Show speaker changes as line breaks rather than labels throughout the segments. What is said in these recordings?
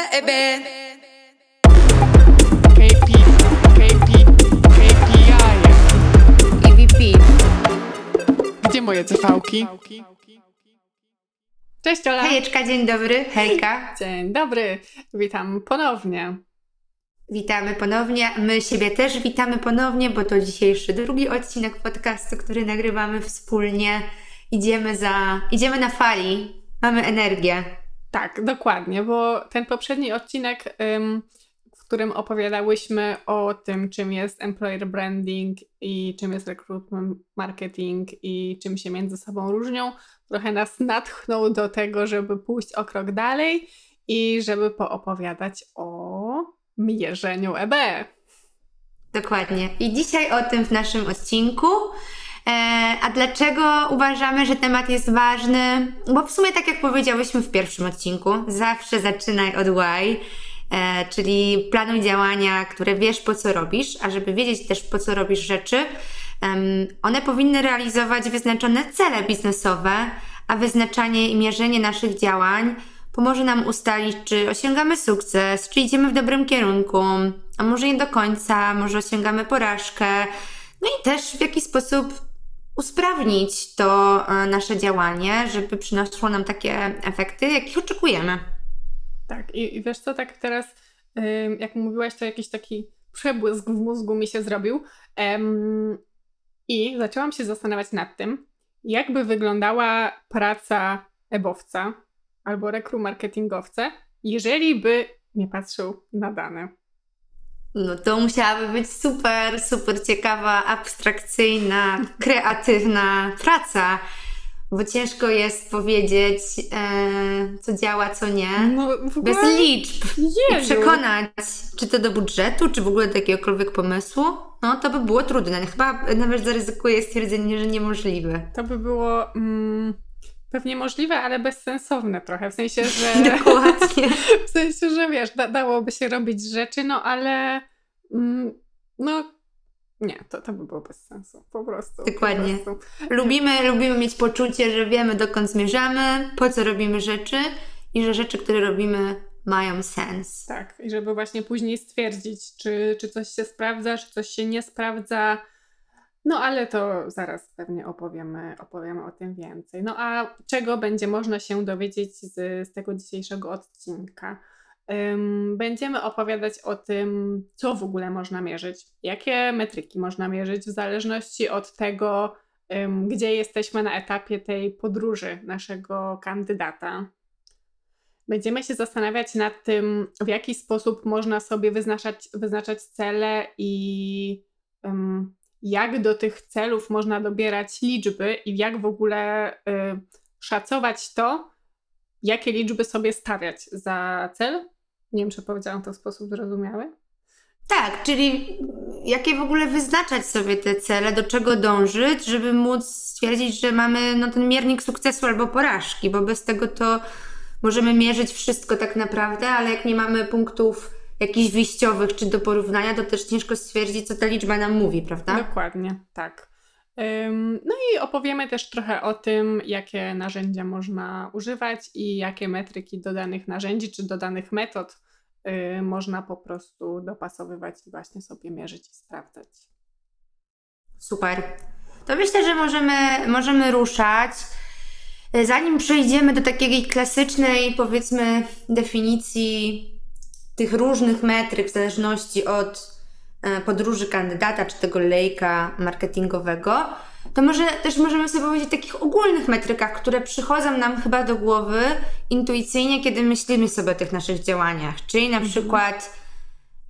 Hola, Ebe.
KP, KP, KPI.
EVP.
Gdzie moje cefałki? Cześć Ola.
Hejeczka, dzień dobry. Hejka.
Dzień dobry. Witam ponownie.
Witamy ponownie. My siebie też witamy ponownie, bo to dzisiejszy drugi odcinek podcastu, który nagrywamy wspólnie. Idziemy za, idziemy na fali. Mamy energię.
Tak, dokładnie, bo ten poprzedni odcinek, w którym opowiadałyśmy o tym, czym jest employer branding i czym jest recruitment marketing i czym się między sobą różnią, trochę nas natchnął do tego, żeby pójść o krok dalej i żeby poopowiadać o mierzeniu EB.
Dokładnie. I dzisiaj o tym w naszym odcinku. E, a dlaczego uważamy, że temat jest ważny? Bo w sumie, tak jak powiedziałyśmy w pierwszym odcinku, zawsze zaczynaj od why, e, czyli planu działania, które wiesz po co robisz, a żeby wiedzieć też po co robisz rzeczy, one powinny realizować wyznaczone cele biznesowe, a wyznaczanie i mierzenie naszych działań pomoże nam ustalić, czy osiągamy sukces, czy idziemy w dobrym kierunku, a może nie do końca, może osiągamy porażkę. No i też w jaki sposób usprawnić to e, nasze działanie, żeby przynosiło nam takie efekty, jakich oczekujemy.
Tak, i, i wiesz co, tak teraz, jak mówiłaś, to jakiś taki przebłysk w mózgu mi się zrobił. I zaczęłam się zastanawiać nad tym, jakby wyglądała praca ebowca albo rekru marketingowca, jeżeli by nie patrzył na dane.
No to musiałaby być super, super ciekawa, abstrakcyjna, kreatywna praca, bo ciężko jest powiedzieć, e, co działa, co nie,
No,
bez liczb. I przekonać, czy to do budżetu, czy w ogóle do jakiegokolwiek pomysłu, no to by było trudne. Chyba nawet zaryzykuję stwierdzenie, że niemożliwe.
To by było mm, pewnie możliwe, ale bezsensowne trochę, w sensie, że...
Dokładnie.
W sensie, że wiesz, da, dałoby się robić rzeczy, no ale mm, no nie, to, to by było bez sensu, po prostu.
Dokładnie.
Po prostu.
Lubimy, lubimy mieć poczucie, że wiemy dokąd zmierzamy, po co robimy rzeczy i że rzeczy, które robimy mają sens.
Tak, i żeby właśnie później stwierdzić, czy, czy coś się sprawdza, czy coś się nie sprawdza. No ale to zaraz pewnie opowiemy, opowiemy o tym więcej. No a czego będzie można się dowiedzieć z, z tego dzisiejszego odcinka? Ym, będziemy opowiadać o tym, co w ogóle można mierzyć, jakie metryki można mierzyć, w zależności od tego, ym, gdzie jesteśmy na etapie tej podróży naszego kandydata. Będziemy się zastanawiać nad tym, w jaki sposób można sobie wyznaczać, wyznaczać cele i ym, jak do tych celów można dobierać liczby i jak w ogóle y, szacować to, jakie liczby sobie stawiać za cel. Nie wiem, czy powiedziałam to w sposób zrozumiały.
Tak, czyli jakie w ogóle wyznaczać sobie te cele, do czego dążyć, żeby móc stwierdzić, że mamy no, ten miernik sukcesu albo porażki, bo bez tego to możemy mierzyć wszystko tak naprawdę, ale jak nie mamy punktów jakichś wyjściowych czy do porównania, to też ciężko stwierdzić, co ta liczba nam mówi, prawda?
Dokładnie, tak. No i opowiemy też trochę o tym, jakie narzędzia można używać i jakie metryki do danych narzędzi czy do danych metod y, można po prostu dopasowywać i właśnie sobie mierzyć i sprawdzać.
Super. To myślę, że możemy, możemy ruszać. Zanim przejdziemy do takiej klasycznej, powiedzmy, definicji tych różnych metryk w zależności od e, podróży kandydata czy tego lejka marketingowego, to może też możemy sobie powiedzieć o takich ogólnych metrykach, które przychodzą nam chyba do głowy intuicyjnie, kiedy myślimy sobie o tych naszych działaniach. Czyli na przykład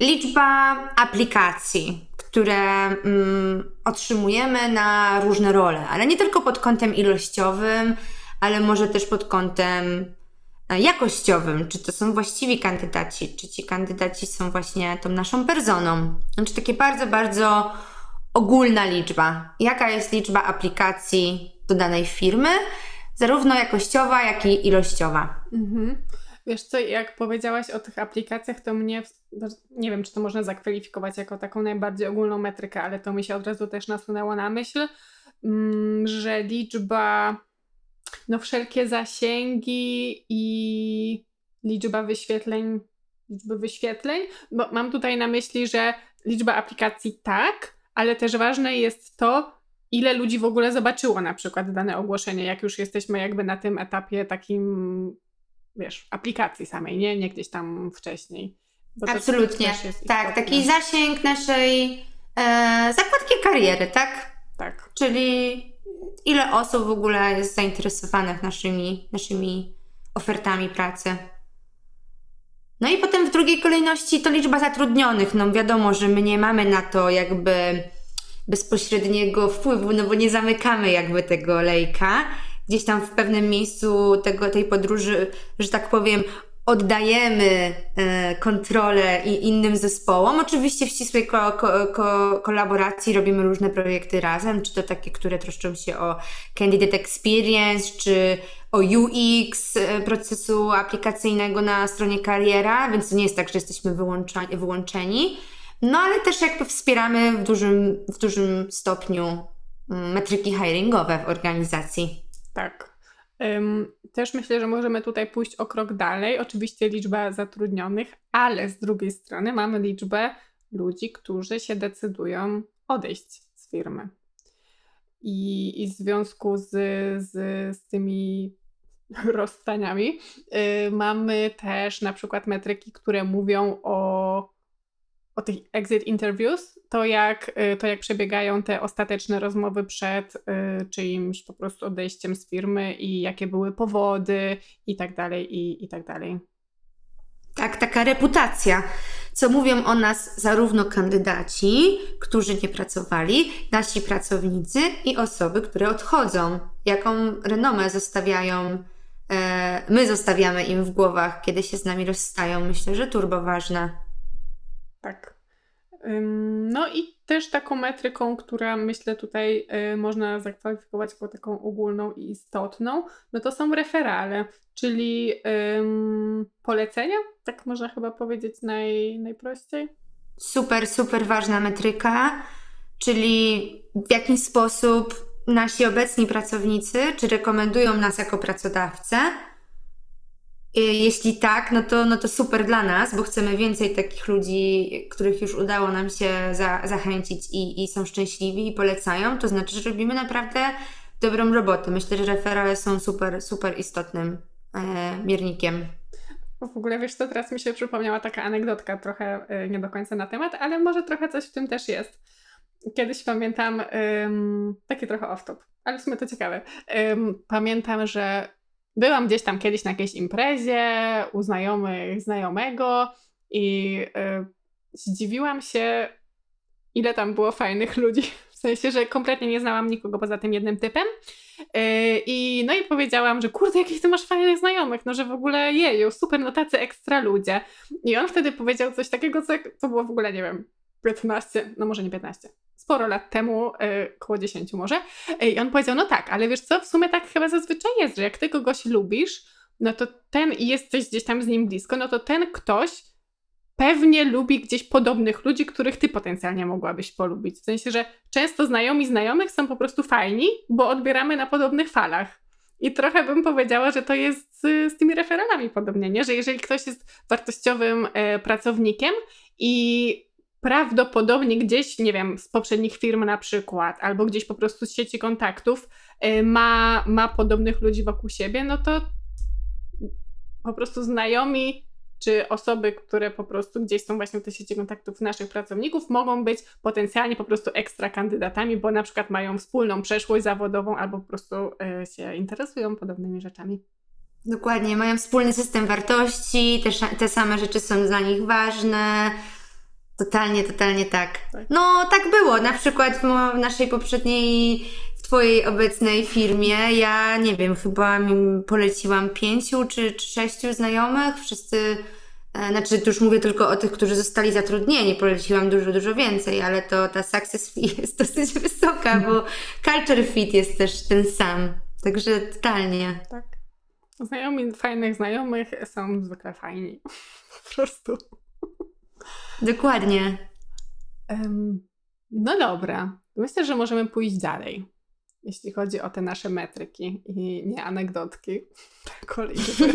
liczba aplikacji, które mm, otrzymujemy na różne role, ale nie tylko pod kątem ilościowym, ale może też pod kątem jakościowym, czy to są właściwi kandydaci, czy ci kandydaci są właśnie tą naszą personą. Znaczy takie bardzo, bardzo ogólna liczba. Jaka jest liczba aplikacji do danej firmy, zarówno jakościowa, jak i ilościowa.
Mhm. Wiesz co, jak powiedziałaś o tych aplikacjach, to mnie, nie wiem, czy to można zakwalifikować jako taką najbardziej ogólną metrykę, ale to mi się od razu też nasunęło na myśl, mm, że liczba, no wszelkie zasięgi i liczba wyświetleń liczby wyświetleń, bo mam tutaj na myśli, że liczba aplikacji tak, ale też ważne jest to, ile ludzi w ogóle zobaczyło na przykład dane ogłoszenie, jak już jesteśmy jakby na tym etapie takim, wiesz, aplikacji samej, nie, nie gdzieś tam wcześniej.
Absolutnie. Tak, taki zasięg naszej e, zakładki kariery, tak?
Tak.
Czyli ile osób w ogóle jest zainteresowanych naszymi, naszymi ofertami pracy. No i potem w drugiej kolejności to liczba zatrudnionych. No wiadomo, że my nie mamy na to jakby bezpośredniego wpływu, no bo nie zamykamy jakby tego lejka. Gdzieś tam w pewnym miejscu tego, tej podróży, że tak powiem, oddajemy e, kontrolę innym zespołom. Oczywiście w ścisłej ko ko kolaboracji robimy różne projekty razem, czy to takie, które troszczą się o candidate experience, czy o UX e, procesu aplikacyjnego na stronie kariera, więc to nie jest tak, że jesteśmy wyłączeni. No ale też jakby wspieramy w dużym, w dużym stopniu mm, metryki hiringowe w organizacji.
Tak. Też myślę, że możemy tutaj pójść o krok dalej. Oczywiście liczba zatrudnionych, ale z drugiej strony mamy liczbę ludzi, którzy się decydują odejść z firmy. I, i w związku z, z, z tymi rozstaniami yy, mamy też na przykład metryki, które mówią o o tych exit interviews, to jak, y, to jak przebiegają te ostateczne rozmowy przed y, czyimś po prostu odejściem z firmy i jakie były powody i tak dalej, i, i tak dalej.
Tak, taka reputacja. Co mówią o nas zarówno kandydaci, którzy nie pracowali, nasi pracownicy i osoby, które odchodzą. Jaką renomę zostawiają, e, my zostawiamy im w głowach, kiedy się z nami rozstają. Myślę, że turbo ważne.
Tak. No i też taką metryką, która myślę tutaj y, można zakwalifikować jako taką ogólną i istotną, no to są referale, czyli polecenia, tak można chyba powiedzieć naj, najprościej.
Super, super ważna metryka, czyli w jaki sposób nasi obecni pracownicy, czy rekomendują nas jako pracodawcę, jeśli tak, no to, no to super dla nas, bo chcemy więcej takich ludzi, których już udało nam się za, zachęcić i, i są szczęśliwi i polecają. To znaczy, że robimy naprawdę dobrą robotę. Myślę, że referale są super, super istotnym e, miernikiem.
W ogóle wiesz co, teraz mi się przypomniała taka anegdotka, trochę e, nie do końca na temat, ale może trochę coś w tym też jest. Kiedyś pamiętam, um, taki trochę off-top, ale w sumie to ciekawe. Um, pamiętam, że byłam gdzieś tam kiedyś na jakiejś imprezie u znajomych znajomego i yy, zdziwiłam się, ile tam było fajnych ludzi. W sensie, że kompletnie nie znałam nikogo poza tym jednym typem. Yy, I no i powiedziałam, że kurde, jakich ty masz fajnych znajomych, no że w ogóle jeju, super, no tacy ekstra ludzie. I on wtedy powiedział coś takiego, co, co było w ogóle, nie wiem, 15, no może nie 15, sporo lat temu, około 10 może. Yy, I on powiedział, no tak, ale wiesz co, w sumie tak chyba zazwyczaj jest, że jak ty kogoś lubisz, no to ten i jesteś gdzieś tam z nim blisko, no to ten ktoś pewnie lubi gdzieś podobnych ludzi, których ty potencjalnie mogłabyś polubić. W sensie, że często znajomi znajomych są po prostu fajni, bo odbieramy na podobnych falach. I trochę bym powiedziała, że to jest z, z tymi referalami podobnie, nie? że jeżeli ktoś jest wartościowym e, pracownikiem i prawdopodobnie gdzieś, nie wiem, z poprzednich firm na przykład, albo gdzieś po prostu z sieci kontaktów y, ma, ma podobnych ludzi wokół siebie, no to po prostu znajomi czy osoby, które po prostu gdzieś są właśnie w tej sieci kontaktów naszych pracowników, mogą być potencjalnie po prostu ekstra kandydatami, bo na przykład mają wspólną przeszłość zawodową albo po prostu y, się interesują podobnymi rzeczami.
Dokładnie, mają wspólny system wartości, te, te same rzeczy są dla nich ważne, Totalnie, totalnie tak. tak. No, tak było. Na przykład w naszej poprzedniej, w Twojej obecnej firmie, ja nie wiem, chyba poleciłam pięciu czy, czy sześciu znajomych. Wszyscy, e, znaczy, tu już mówię tylko o tych, którzy zostali zatrudnieni. Poleciłam dużo, dużo więcej, ale to ta success fee jest dosyć wysoka, bo culture fit jest też ten sam. Także totalnie.
Tak. Znajomi fajnych znajomych są zwykle fajni. po prostu.
Dokładnie.
Um, no dobra. Myślę, że możemy pójść dalej, jeśli chodzi o te nasze metryki i nie anegdotki, tylko liczby.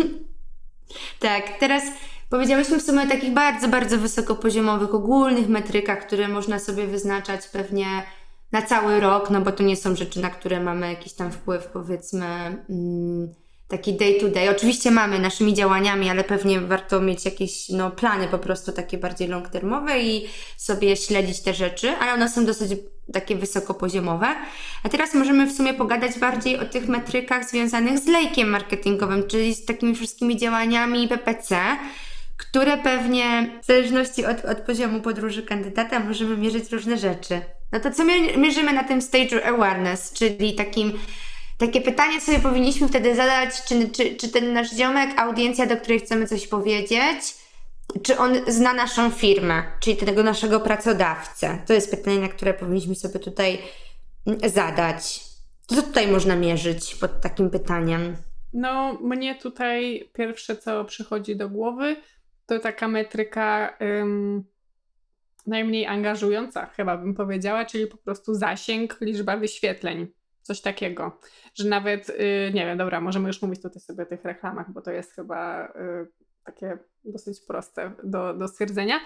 tak, teraz Powiedziałyśmy w sumie o takich bardzo, bardzo wysokopoziomowych, ogólnych metrykach, które można sobie wyznaczać pewnie na cały rok, no bo to nie są rzeczy, na które mamy jakiś tam wpływ, powiedzmy, mm, taki day to day. Oczywiście mamy naszymi działaniami, ale pewnie warto mieć jakieś no, plany po prostu takie bardziej long termowe i sobie śledzić te rzeczy, ale one są dosyć takie wysokopoziomowe. A teraz możemy w sumie pogadać bardziej o tych metrykach związanych z lejkiem marketingowym, czyli z takimi wszystkimi działaniami PPC, które pewnie w zależności od, od poziomu podróży kandydata możemy mierzyć różne rzeczy. No to co mierzymy na tym stage awareness, czyli takim takie pytanie sobie powinniśmy wtedy zadać, czy, czy, czy ten nasz ziomek, audiencja, do której chcemy coś powiedzieć, czy on zna naszą firmę, czyli tego naszego pracodawcę? To jest pytanie, na które powinniśmy sobie tutaj zadać. Co tutaj można mierzyć pod takim pytaniem?
No, mnie tutaj pierwsze, co przychodzi do głowy, to taka metryka ym, najmniej angażująca, chyba bym powiedziała, czyli po prostu zasięg, liczba wyświetleń. Coś takiego, że nawet, yy, nie wiem, dobra, możemy już mówić tutaj sobie o tych reklamach, bo to jest chyba yy, takie dosyć proste do, do stwierdzenia,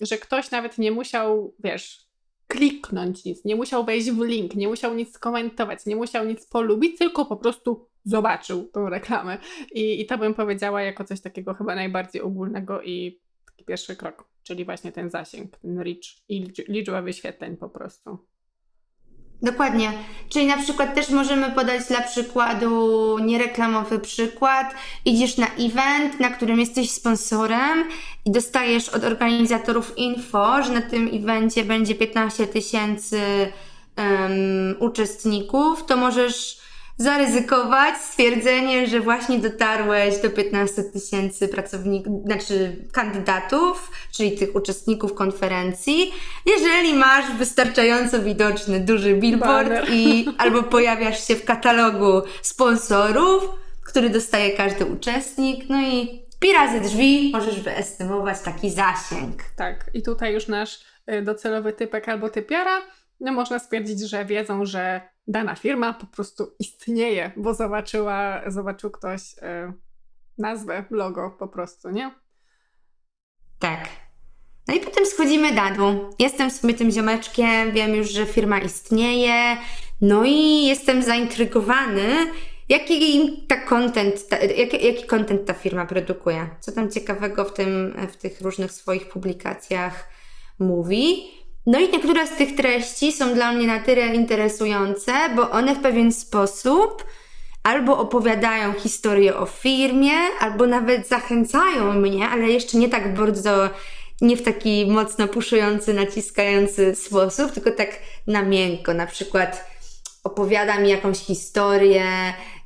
że ktoś nawet nie musiał, wiesz, kliknąć nic, nie musiał wejść w link, nie musiał nic skomentować, nie musiał nic polubić, tylko po prostu zobaczył tą reklamę. I, i to bym powiedziała jako coś takiego chyba najbardziej ogólnego i taki pierwszy krok, czyli właśnie ten zasięg, ten reach i liczba wyświetleń po prostu.
Dokładnie. Czyli na przykład też możemy podać dla przykładu niereklamowy przykład. Idziesz na event, na którym jesteś sponsorem i dostajesz od organizatorów info, że na tym evencie będzie 15 tysięcy um, uczestników, to możesz zaryzykować stwierdzenie, że właśnie dotarłeś do 15 tysięcy pracowników, znaczy kandydatów, czyli tych uczestników konferencji, jeżeli masz wystarczająco widoczny duży billboard Banner. i albo pojawiasz się w katalogu sponsorów, który dostaje każdy uczestnik, no i pi razy drzwi możesz wyestymować taki zasięg.
Tak, i tutaj już nasz y, docelowy typek albo typiara, no można stwierdzić, że wiedzą, że dana firma po prostu istnieje, bo zobaczyła, zobaczył ktoś y, nazwę, logo po prostu, nie?
Tak. No i potem schodzimy na. Jestem sobie tym ziomeczkiem, wiem już, że firma istnieje, no i jestem zaintrygowany, jaki ta content, ta, jaki, jaki content ta firma produkuje. Co tam ciekawego w, tym, w tych różnych swoich publikacjach mówi. No i niektóre z tych treści są dla mnie na tyle interesujące, bo one w pewien sposób albo opowiadają historię o firmie, albo nawet zachęcają mnie, ale jeszcze nie tak bardzo, nie w taki mocno puszujący, naciskający sposób, tylko tak na miękko. Na przykład opowiada mi jakąś historię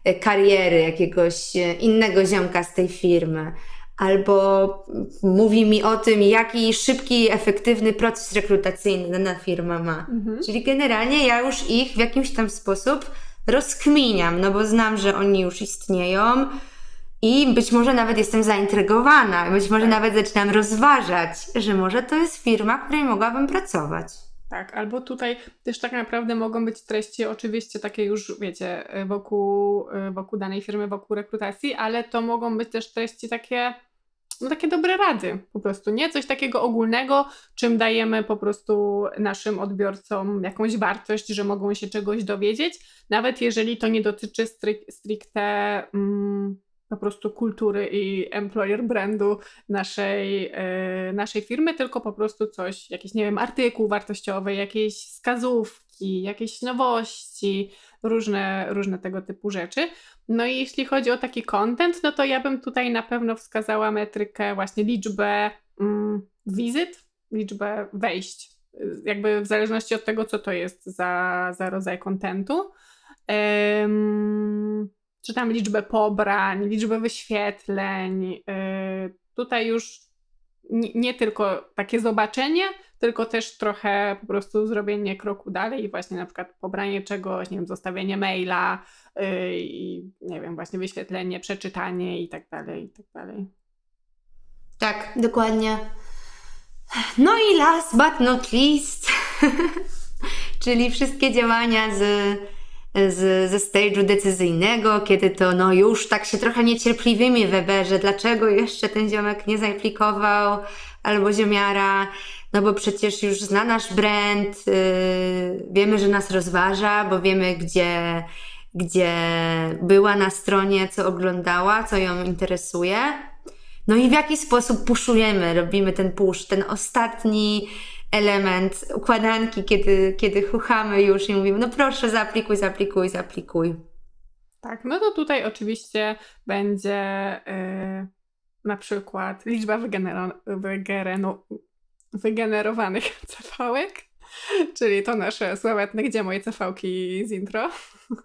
e, kariery jakiegoś e, innego ziomka z tej firmy albo mówi mi o tym, jaki szybki, efektywny proces rekrutacyjny dana firma ma. Mhm. Czyli generalnie ja już ich w jakimś tam sposób rozkminiam, no bo znam, że oni już istnieją i być może nawet jestem zaintrygowana, być może tak. nawet zaczynam rozważać, że może to jest firma, w której mogłabym pracować.
Tak, albo tutaj też tak naprawdę mogą być treści oczywiście takie już, wiecie, wokół, wokół danej firmy, wokół rekrutacji, ale to mogą być też treści takie, no takie dobre rady po prostu, nie? Coś takiego ogólnego, czym dajemy po prostu naszym odbiorcom jakąś wartość, że mogą się czegoś dowiedzieć, nawet jeżeli to nie dotyczy stricte mm, po prostu kultury i employer brandu naszej, yy, naszej firmy, tylko po prostu coś, jakiś, nie wiem, artykuł wartościowy, jakieś wskazówki, jakieś nowości, różne, różne tego typu rzeczy. No i jeśli chodzi o taki content, no to ja bym tutaj na pewno wskazała metrykę, właśnie liczbę mm, wizyt, liczbę wejść, jakby w zależności od tego, co to jest za, za rodzaj kontentu. Czy tam liczbę pobrań, liczbę wyświetleń. Yy, tutaj już nie, tylko takie zobaczenie, tylko też trochę po prostu zrobienie kroku dalej i właśnie na przykład pobranie czegoś, nie wiem, zostawienie maila yy, i nie wiem, właśnie wyświetlenie, przeczytanie i tak dalej, i tak dalej.
Tak, dokładnie. No i last but not least, czyli wszystkie działania z z, ze stage'u decyzyjnego, kiedy to no już tak się trochę niecierpliwymi weberze, dlaczego jeszcze ten ziomek nie zaaplikował albo ziomiara, no bo przecież już zna nasz brand, yy, wiemy, że nas rozważa, bo wiemy, gdzie, gdzie była na stronie, co oglądała, co ją interesuje. No i w jaki sposób puszujemy, robimy ten push, ten ostatni element układanki, kiedy, kiedy chuchamy już i mówimy, no proszę, zaaplikuj, zaaplikuj, zaaplikuj.
Tak, no to tutaj oczywiście będzie yy, na przykład liczba wygenerowanych cefałek, czyli to nasze sławetne, gdzie moje cefałki z intro.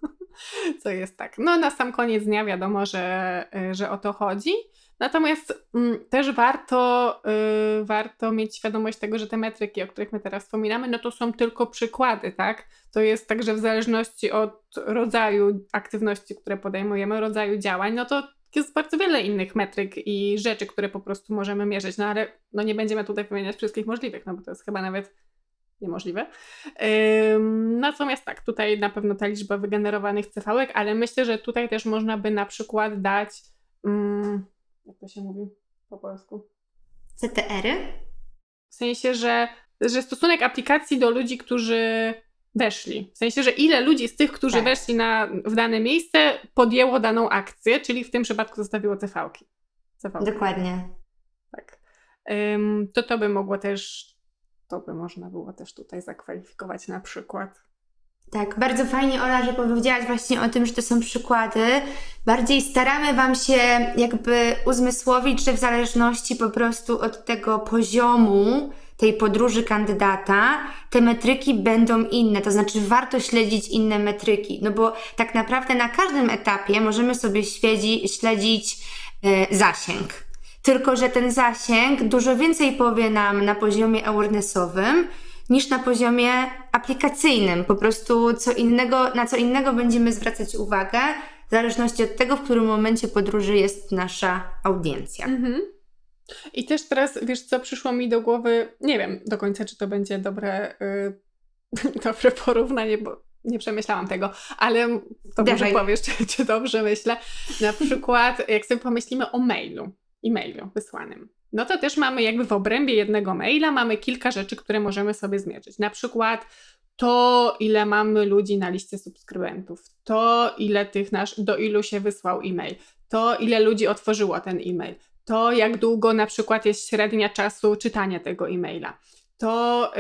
Co jest tak. No na sam koniec dnia wiadomo, że, y, że o to chodzi. Natomiast mm, też warto, y, warto mieć świadomość tego, że te metryki, o których my teraz wspominamy, no to są tylko przykłady, tak? To jest tak, że w zależności od rodzaju aktywności, które podejmujemy, rodzaju działań, no to jest bardzo wiele innych metryk i rzeczy, które po prostu możemy mierzyć, no ale no nie będziemy tutaj wymieniać wszystkich możliwych, no bo to jest chyba nawet niemożliwe. Ym, natomiast tak, tutaj na pewno ta liczba wygenerowanych cefałek, ale myślę, że tutaj też można by na przykład dać, ym, jak to się mówi po polsku?
CTR-y?
W sensie, że, że stosunek aplikacji do ludzi, którzy weszli. W sensie, że ile ludzi z tych, którzy
Tak.
weszli na, w dane miejsce, podjęło daną akcję, czyli w tym przypadku zostawiło CV-ki. CV.
Dokładnie.
Tak. Ym, to to by mogło też, to by można było też tutaj zakwalifikować na przykład.
Tak, bardzo fajnie Ola, że powiedziałaś właśnie o tym, że to są przykłady. Bardziej staramy Wam się jakby uzmysłowić, że w zależności po prostu od tego poziomu tej podróży kandydata, te metryki będą inne, to znaczy warto śledzić inne metryki, no bo tak naprawdę na każdym etapie możemy sobie śledzi, śledzić e, zasięg. Tylko, że ten zasięg dużo więcej powie nam na poziomie awarenessowym, niż na poziomie aplikacyjnym. Po prostu co innego, na co innego będziemy zwracać uwagę, w zależności od tego, w którym momencie podróży jest nasza audiencja.
Mhm. I też teraz, wiesz co, przyszło mi do głowy, nie wiem do końca, czy to będzie dobre, yy, dobre porównanie, bo nie przemyślałam tego, ale to może
Dawaj.
powiesz, czy, czy dobrze myślę. Na przykład, jak sobie pomyślimy o mailu, e-mailu wysłanym, no to też mamy jakby w obrębie jednego maila mamy kilka rzeczy, które możemy sobie zmierzyć. Na przykład to, ile mamy ludzi na liście subskrybentów, to, ile tych nasz, do ilu się wysłał e-mail, to, ile ludzi otworzyło ten e-mail, to, jak długo na przykład jest średnia czasu czytania tego e-maila, to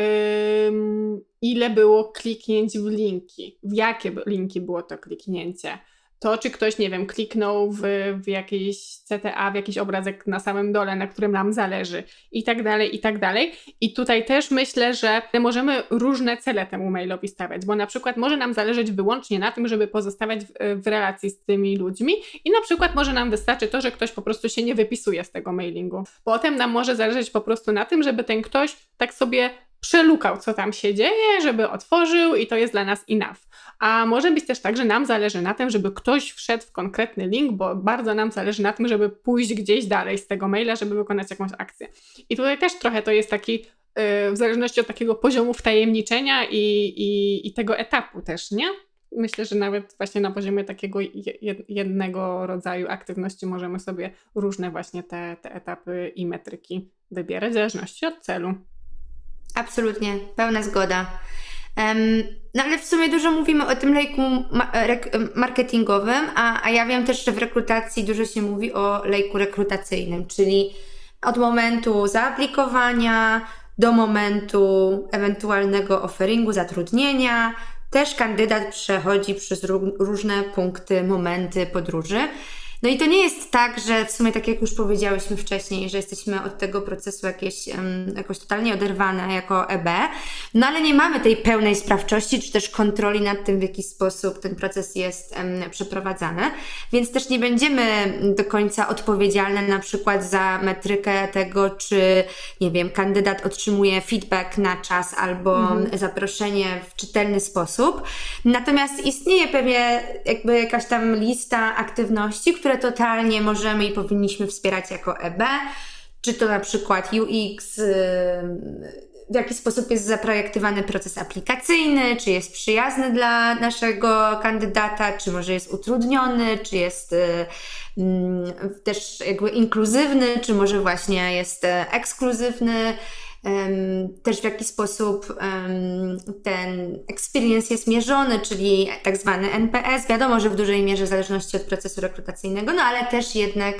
ym, ile było kliknięć w linki, w jakie linki było to kliknięcie. To, czy ktoś, nie wiem, kliknął w, w jakiś CTA, w jakiś obrazek na samym dole, na którym nam zależy, i tak dalej, i tak dalej. I tutaj też myślę, że możemy różne cele temu mailowi stawiać, bo na przykład może nam zależeć wyłącznie na tym, żeby pozostawać w, w relacji z tymi ludźmi i na przykład może nam wystarczy to, że ktoś po prostu się nie wypisuje z tego mailingu. Potem nam może zależeć po prostu na tym, żeby ten ktoś tak sobie przelukał, co tam się dzieje, żeby otworzył i to jest dla nas enough. A może być też tak, że nam zależy na tym, żeby ktoś wszedł w konkretny link, bo bardzo nam zależy na tym, żeby pójść gdzieś dalej z tego maila, żeby wykonać jakąś akcję. I tutaj też trochę to jest taki, yy, w zależności od takiego poziomu wtajemniczenia i, i, i tego etapu też, nie? Myślę, że nawet właśnie na poziomie takiego je- jednego rodzaju aktywności możemy sobie różne właśnie te, te etapy i metryki wybierać w zależności od celu.
Absolutnie, pełna zgoda. No ale w sumie dużo mówimy o tym lejku ma- rek- marketingowym, a, a ja wiem też, że w rekrutacji dużo się mówi o lejku rekrutacyjnym, czyli od momentu zaaplikowania do momentu ewentualnego offeringu, zatrudnienia. Też kandydat przechodzi przez ró- różne punkty, momenty podróży. No i to nie jest tak, że w sumie tak jak już powiedziałyśmy wcześniej, że jesteśmy od tego procesu jakieś, jakoś totalnie oderwane jako EB, no ale nie mamy tej pełnej sprawczości, czy też kontroli nad tym, w jaki sposób ten proces jest przeprowadzany, więc też nie będziemy do końca odpowiedzialne na przykład za metrykę tego, czy nie wiem, kandydat otrzymuje feedback na czas albo zaproszenie w czytelny sposób. Natomiast istnieje pewnie jakby jakaś tam lista aktywności, które totalnie możemy i powinniśmy wspierać jako EB. Czy to na przykład UX, ym, w jaki sposób jest zaprojektowany proces aplikacyjny, czy jest przyjazny dla naszego kandydata, czy może jest utrudniony, czy jest mm, też jakby inkluzywny, czy może właśnie jest ekskluzywny też w jaki sposób ten experience jest mierzony, czyli tak zwany NPS. Wiadomo, że w dużej mierze w zależności od procesu rekrutacyjnego, no ale też jednak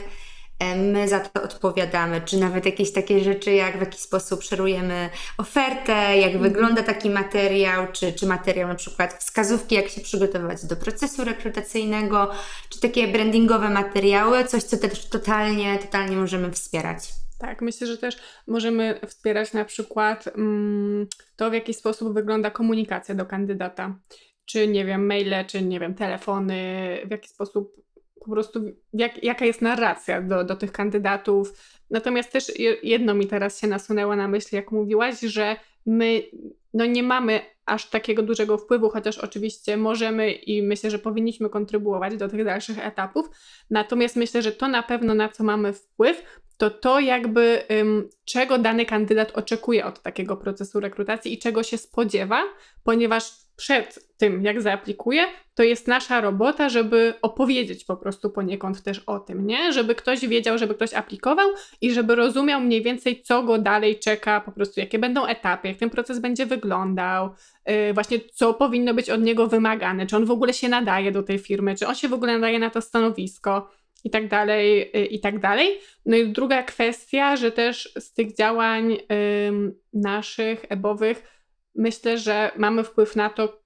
my za to odpowiadamy, czy nawet jakieś takie rzeczy, jak w jaki sposób szerujemy ofertę, jak mhm. wygląda taki materiał, czy, czy materiał na przykład wskazówki, jak się przygotować do procesu rekrutacyjnego, czy takie brandingowe materiały, coś, co też totalnie, totalnie możemy wspierać.
Tak, myślę, że też możemy wspierać na przykład mm, to, w jaki sposób wygląda komunikacja do kandydata. Czy nie wiem, maile, czy nie wiem, telefony, w jaki sposób po prostu, jak, jaka jest narracja do, do tych kandydatów. Natomiast też jedno mi teraz się nasunęło na myśl, jak mówiłaś, że my no nie mamy aż takiego dużego wpływu, chociaż oczywiście możemy i myślę, że powinniśmy kontrybuować do tych dalszych etapów. Natomiast myślę, że to na pewno na co mamy wpływ, to to jakby um, czego dany kandydat oczekuje od takiego procesu rekrutacji i czego się spodziewa, ponieważ przed tym, jak zaaplikuje, to jest nasza robota, żeby opowiedzieć po prostu poniekąd też o tym, nie? Żeby ktoś wiedział, żeby ktoś aplikował i żeby rozumiał mniej więcej, co go dalej czeka, po prostu jakie będą etapy, jak ten proces będzie wyglądał, yy, właśnie co powinno być od niego wymagane, czy on w ogóle się nadaje do tej firmy, czy on się w ogóle nadaje na to stanowisko i tak dalej, y, i tak dalej. No i druga kwestia, że też z tych działań naszych ebowych myślę, że mamy wpływ na to,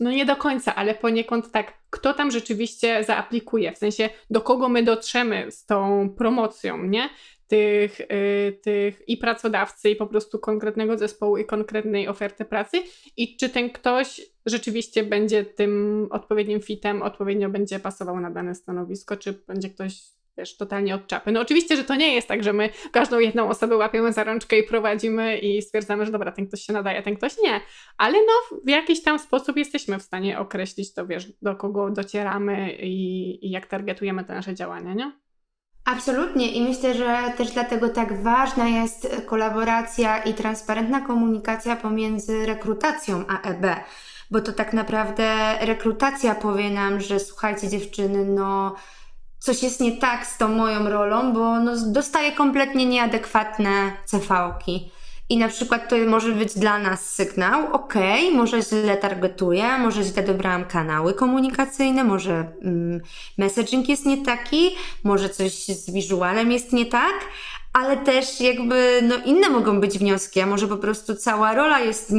no nie do końca, ale poniekąd tak, kto tam rzeczywiście zaaplikuje, w sensie do kogo my dotrzemy z tą promocją, nie? Tych, y, tych i pracodawcy, i po prostu konkretnego zespołu, i konkretnej oferty pracy, i czy ten ktoś rzeczywiście będzie tym odpowiednim fitem, odpowiednio będzie pasował na dane stanowisko, czy będzie ktoś wiesz, totalnie od czapy. No oczywiście, że to nie jest tak, że my każdą jedną osobę łapiemy za rączkę i prowadzimy i stwierdzamy, że dobra, ten ktoś się nadaje, ten ktoś nie. Ale no w jakiś tam sposób jesteśmy w stanie określić to, wiesz, do kogo docieramy i, i jak targetujemy te nasze działania, nie?
Absolutnie i myślę, że też dlatego tak ważna jest kolaboracja i transparentna komunikacja pomiędzy rekrutacją a EB, bo to tak naprawdę rekrutacja powie nam, że słuchajcie dziewczyny, no coś jest nie tak z tą moją rolą, bo no, dostaję kompletnie nieadekwatne CV-ki. I na przykład to może być dla nas sygnał, ok, może źle targetuję, może źle dobrałam kanały komunikacyjne, może mm, messaging jest nie taki, może coś z wizualem jest nie tak, ale też jakby no, inne mogą być wnioski, a może po prostu cała rola jest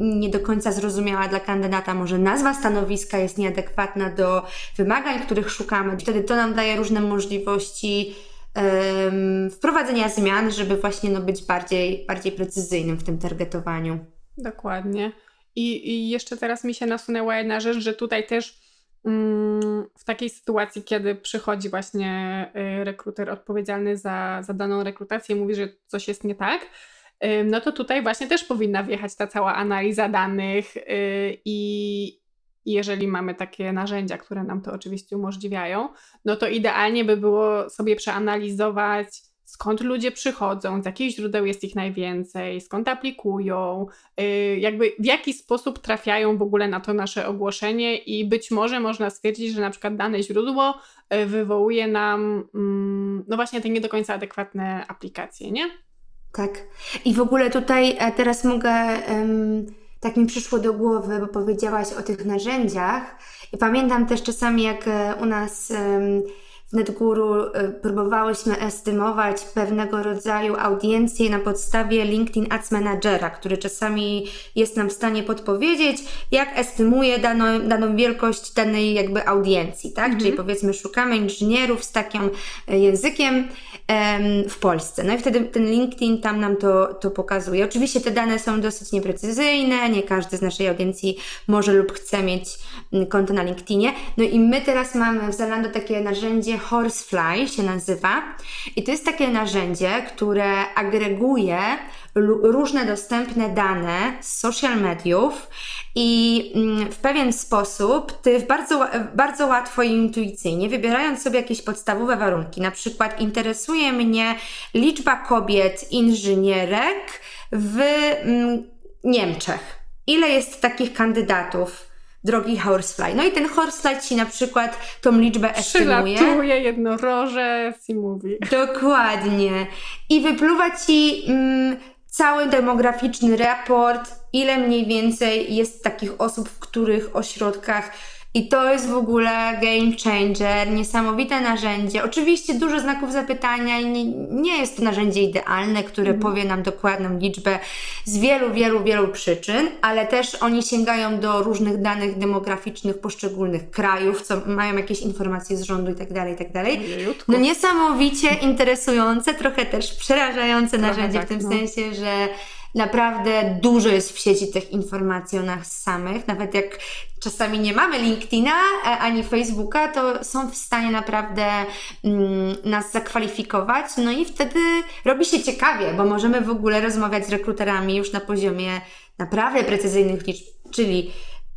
nie do końca zrozumiała dla kandydata, może nazwa stanowiska jest nieadekwatna do wymagań, których szukamy. Wtedy to nam daje różne możliwości um, wprowadzenia zmian, żeby właśnie no, być bardziej, bardziej precyzyjnym w tym targetowaniu.
Dokładnie. I, I jeszcze teraz mi się nasunęła jedna rzecz, że tutaj też w takiej sytuacji, kiedy przychodzi właśnie y, rekruter odpowiedzialny za, za daną rekrutację i mówi, że coś jest nie tak, no to tutaj właśnie też powinna wjechać ta cała analiza danych y, i jeżeli mamy takie narzędzia, które nam to oczywiście umożliwiają, no to idealnie by było sobie przeanalizować skąd ludzie przychodzą, z jakich źródeł jest ich najwięcej, skąd aplikują, yy, jakby w jaki sposób trafiają w ogóle na to nasze ogłoszenie i być może można stwierdzić, że na przykład dane źródło yy, wywołuje nam yy, no właśnie te nie do końca adekwatne aplikacje, nie?
Tak. I w ogóle tutaj e, teraz mogę, tak mi przyszło do głowy, bo powiedziałaś o tych narzędziach i pamiętam też czasami jak e, u nas NetGuru y, próbowałyśmy estymować pewnego rodzaju audiencję na podstawie LinkedIn Ads Managera, który czasami jest nam w stanie podpowiedzieć, jak estymuje daną, daną wielkość danej jakby audiencji, tak? Mhm. Czyli powiedzmy szukamy inżynierów z takim y, językiem w Polsce. No i wtedy ten LinkedIn tam nam to, to pokazuje. Oczywiście te dane są dosyć nieprecyzyjne, nie każdy z naszej audiencji może lub chce mieć mm, konto na LinkedInie. No i my teraz mamy w Zalando takie narzędzie Horsefly się nazywa i to jest takie narzędzie, które agreguje różne dostępne dane z social mediów i mm, w pewien sposób ty bardzo, bardzo łatwo i intuicyjnie, wybierając sobie jakieś podstawowe warunki, na przykład interesuje mnie liczba kobiet inżynierek w mm, Niemczech. Ile jest takich kandydatów? Drogi Horsefly. No i ten Horsefly ci na przykład tą liczbę estymuje.
Przylatuje jednorożec i mówi.
Dokładnie. I wypluwa ci mm, cały demograficzny raport, ile mniej więcej jest takich osób, w których ośrodkach. I to jest w ogóle game changer, niesamowite narzędzie. Oczywiście dużo znaków zapytania i nie, nie jest to narzędzie idealne, które
Mhm.
powie nam dokładną liczbę z wielu, wielu, wielu przyczyn, ale też oni sięgają do różnych danych demograficznych poszczególnych krajów, co mają jakieś informacje z rządu i tak dalej, i tak. No niesamowicie interesujące, trochę też przerażające
Trochę
narzędzie
tak,
w tym
no.
sensie, że naprawdę dużo jest w sieci tych informacji o nas samych. Nawet jak czasami nie mamy LinkedIna e, ani Facebooka, to są w stanie naprawdę mm, nas zakwalifikować. No i wtedy robi się ciekawie, bo możemy w ogóle rozmawiać z rekruterami już na poziomie naprawdę precyzyjnych liczb, czyli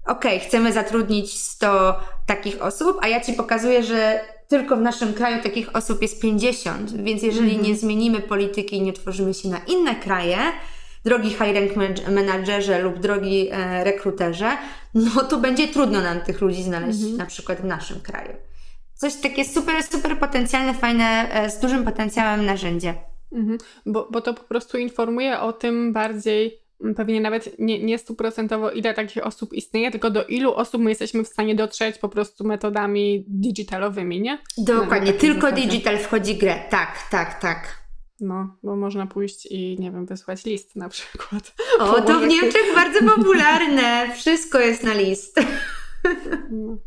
ok, chcemy zatrudnić 100 takich osób, a ja Ci pokazuję, że tylko w naszym kraju takich osób jest 50, więc jeżeli
Mhm.
nie zmienimy polityki i nie tworzymy się na inne kraje, drogi high rank man- menadżerze lub drogi e, rekruterze, no to będzie trudno nam tych ludzi znaleźć
Mhm.
na przykład w naszym kraju. Coś takie super, super potencjalne, fajne, e, z dużym potencjałem narzędzie.
Mhm. Bo, bo to po prostu informuje o tym bardziej, pewnie nawet nie, nie stuprocentowo, ile takich osób istnieje, tylko do ilu osób my jesteśmy w stanie dotrzeć po prostu metodami digitalowymi, nie?
Dokładnie, tylko
zasadzie.
digital wchodzi w grę. Tak, tak, tak.
No, bo można pójść i, nie wiem, wysłać list na przykład.
O, to w Niemczech bardzo popularne. Wszystko jest na list.
No,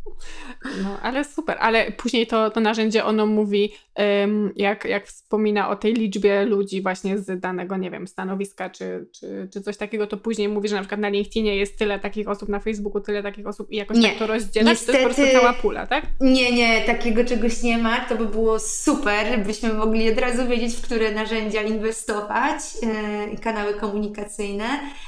no ale super. Ale później to, to narzędzie ono mówi, em, jak, jak wspomina o tej liczbie ludzi właśnie z danego, nie wiem, stanowiska czy, czy, czy coś takiego, to później mówi, że na przykład na LinkedInie jest tyle takich osób, na Facebooku tyle takich osób i jakoś
Nie,
tak to rozdzielać. To jest po prostu cała pula, tak?
Nie, nie, takiego czegoś nie ma. To by było super, byśmy mogli od razu wiedzieć, w które narzędzia inwestować yy, kanały komunikacyjne,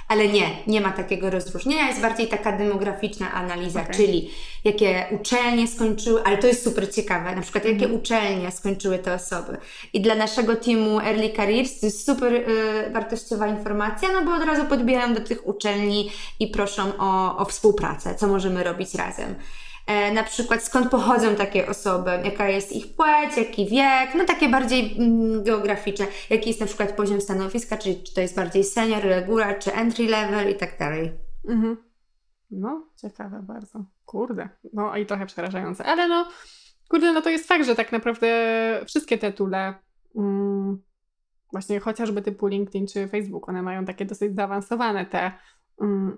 ale nie, nie ma takiego rozróżnienia. Jest bardziej taka demograficzna analiza,
Okej.
czyli jakie uczelnie skończyły, ale to jest super ciekawe, na przykład jakie
Mhm.
uczelnie skończyły te osoby. I dla naszego teamu Early Careers to jest super yy, wartościowa informacja, no bo od razu podbijają do tych uczelni i proszą o, o współpracę, co możemy robić razem. E, na przykład skąd pochodzą takie osoby, jaka jest ich płeć, jaki wiek, no takie bardziej mm, geograficzne, jaki jest na przykład poziom stanowiska, czyli czy to jest bardziej senior, regular, czy entry level i tak dalej.
Mhm. No, ciekawe bardzo. Kurde. No i trochę przerażające. Ale no, kurde, no to jest fakt, że tak naprawdę wszystkie te tule, mm, właśnie chociażby typu LinkedIn czy Facebook, one mają takie dosyć zaawansowane te mm,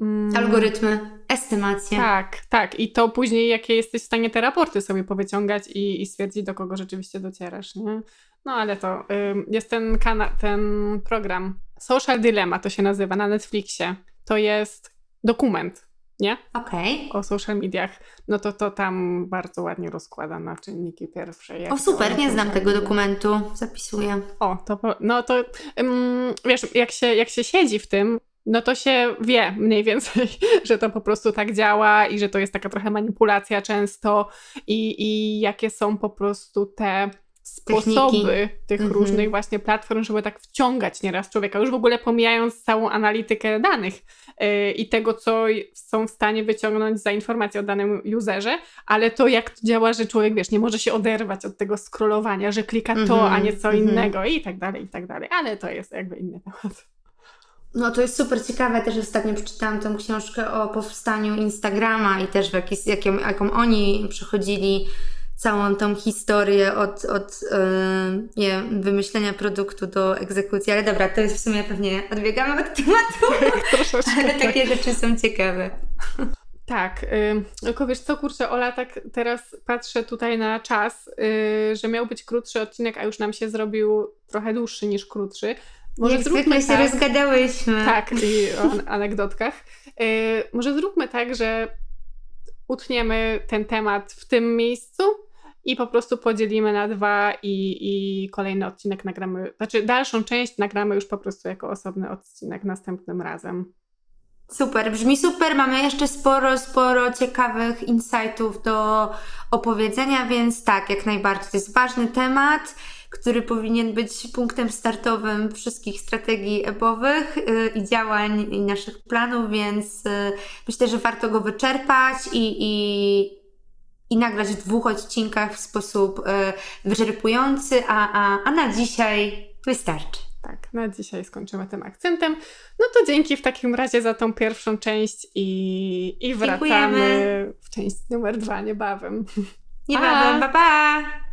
mm,
Algorytmy, estymacje.
Tak, tak. I to później, jakie jesteś w stanie te raporty sobie powyciągać i, i stwierdzić, do kogo rzeczywiście docierasz, nie? No ale to ym, jest ten, kana- ten program Social Dilemma, to się nazywa na Netflixie. To jest dokument, nie?
Okej.
O social mediach. No to to tam bardzo ładnie rozkłada na czynniki pierwsze.
O super, nie znam tego dokumentu, zapisuję.
O, to no to ym, wiesz, jak się, jak się siedzi w tym, no to się wie mniej więcej, że to po prostu tak działa i że to jest taka trochę manipulacja często i, i jakie są po prostu te sposoby tych
Mhm.
różnych właśnie platform, żeby tak wciągać nieraz człowieka, już w ogóle pomijając całą analitykę danych yy, i tego, co są w stanie wyciągnąć za informacje o danym userze, ale to jak to działa, że człowiek, wiesz, nie może się oderwać od tego scrollowania, że klika to,
Mhm,
a nie co
mhm.
innego i tak dalej, i tak dalej, ale to jest jakby inny temat.
No to jest super ciekawe, też ostatnio przeczytałam tą książkę o powstaniu Instagrama i też w jaką, jaką oni przechodzili całą tą historię od, od yy, nie wiem, wymyślenia produktu do egzekucji, ale dobra, to jest w sumie pewnie odbiegamy od tematu,
Troszeczkę
ale
tak.
takie rzeczy są ciekawe.
Tak, ym, tylko wiesz co, kurczę, Ola, tak teraz patrzę tutaj na czas, yy, że miał być krótszy odcinek, a już nam się zrobił trochę dłuższy niż krótszy. Może
Jak
zróbmy
się
tak,
rozgadałyśmy.
tak, i o an- anegdotkach. Yy, może zróbmy tak, że utniemy ten temat w tym miejscu i po prostu podzielimy na dwa i, i kolejny odcinek nagramy, znaczy dalszą część nagramy już po prostu jako osobny odcinek następnym razem.
Super, brzmi super. Mamy jeszcze sporo, sporo ciekawych insightów do opowiedzenia, więc tak, jak najbardziej. To jest ważny temat, który powinien być punktem startowym wszystkich strategii ebowych y, i działań i naszych planów, więc y, myślę, że warto go wyczerpać i, i, i nagrać w dwóch odcinkach w sposób y, wyczerpujący, a, a, a na dzisiaj wystarczy.
Tak, na dzisiaj skończymy tym akcentem. No to dzięki w takim razie za tą pierwszą część i, i wracamy
Dziękujemy.
w część numer dwa niebawem.
Niebawem, pa pa!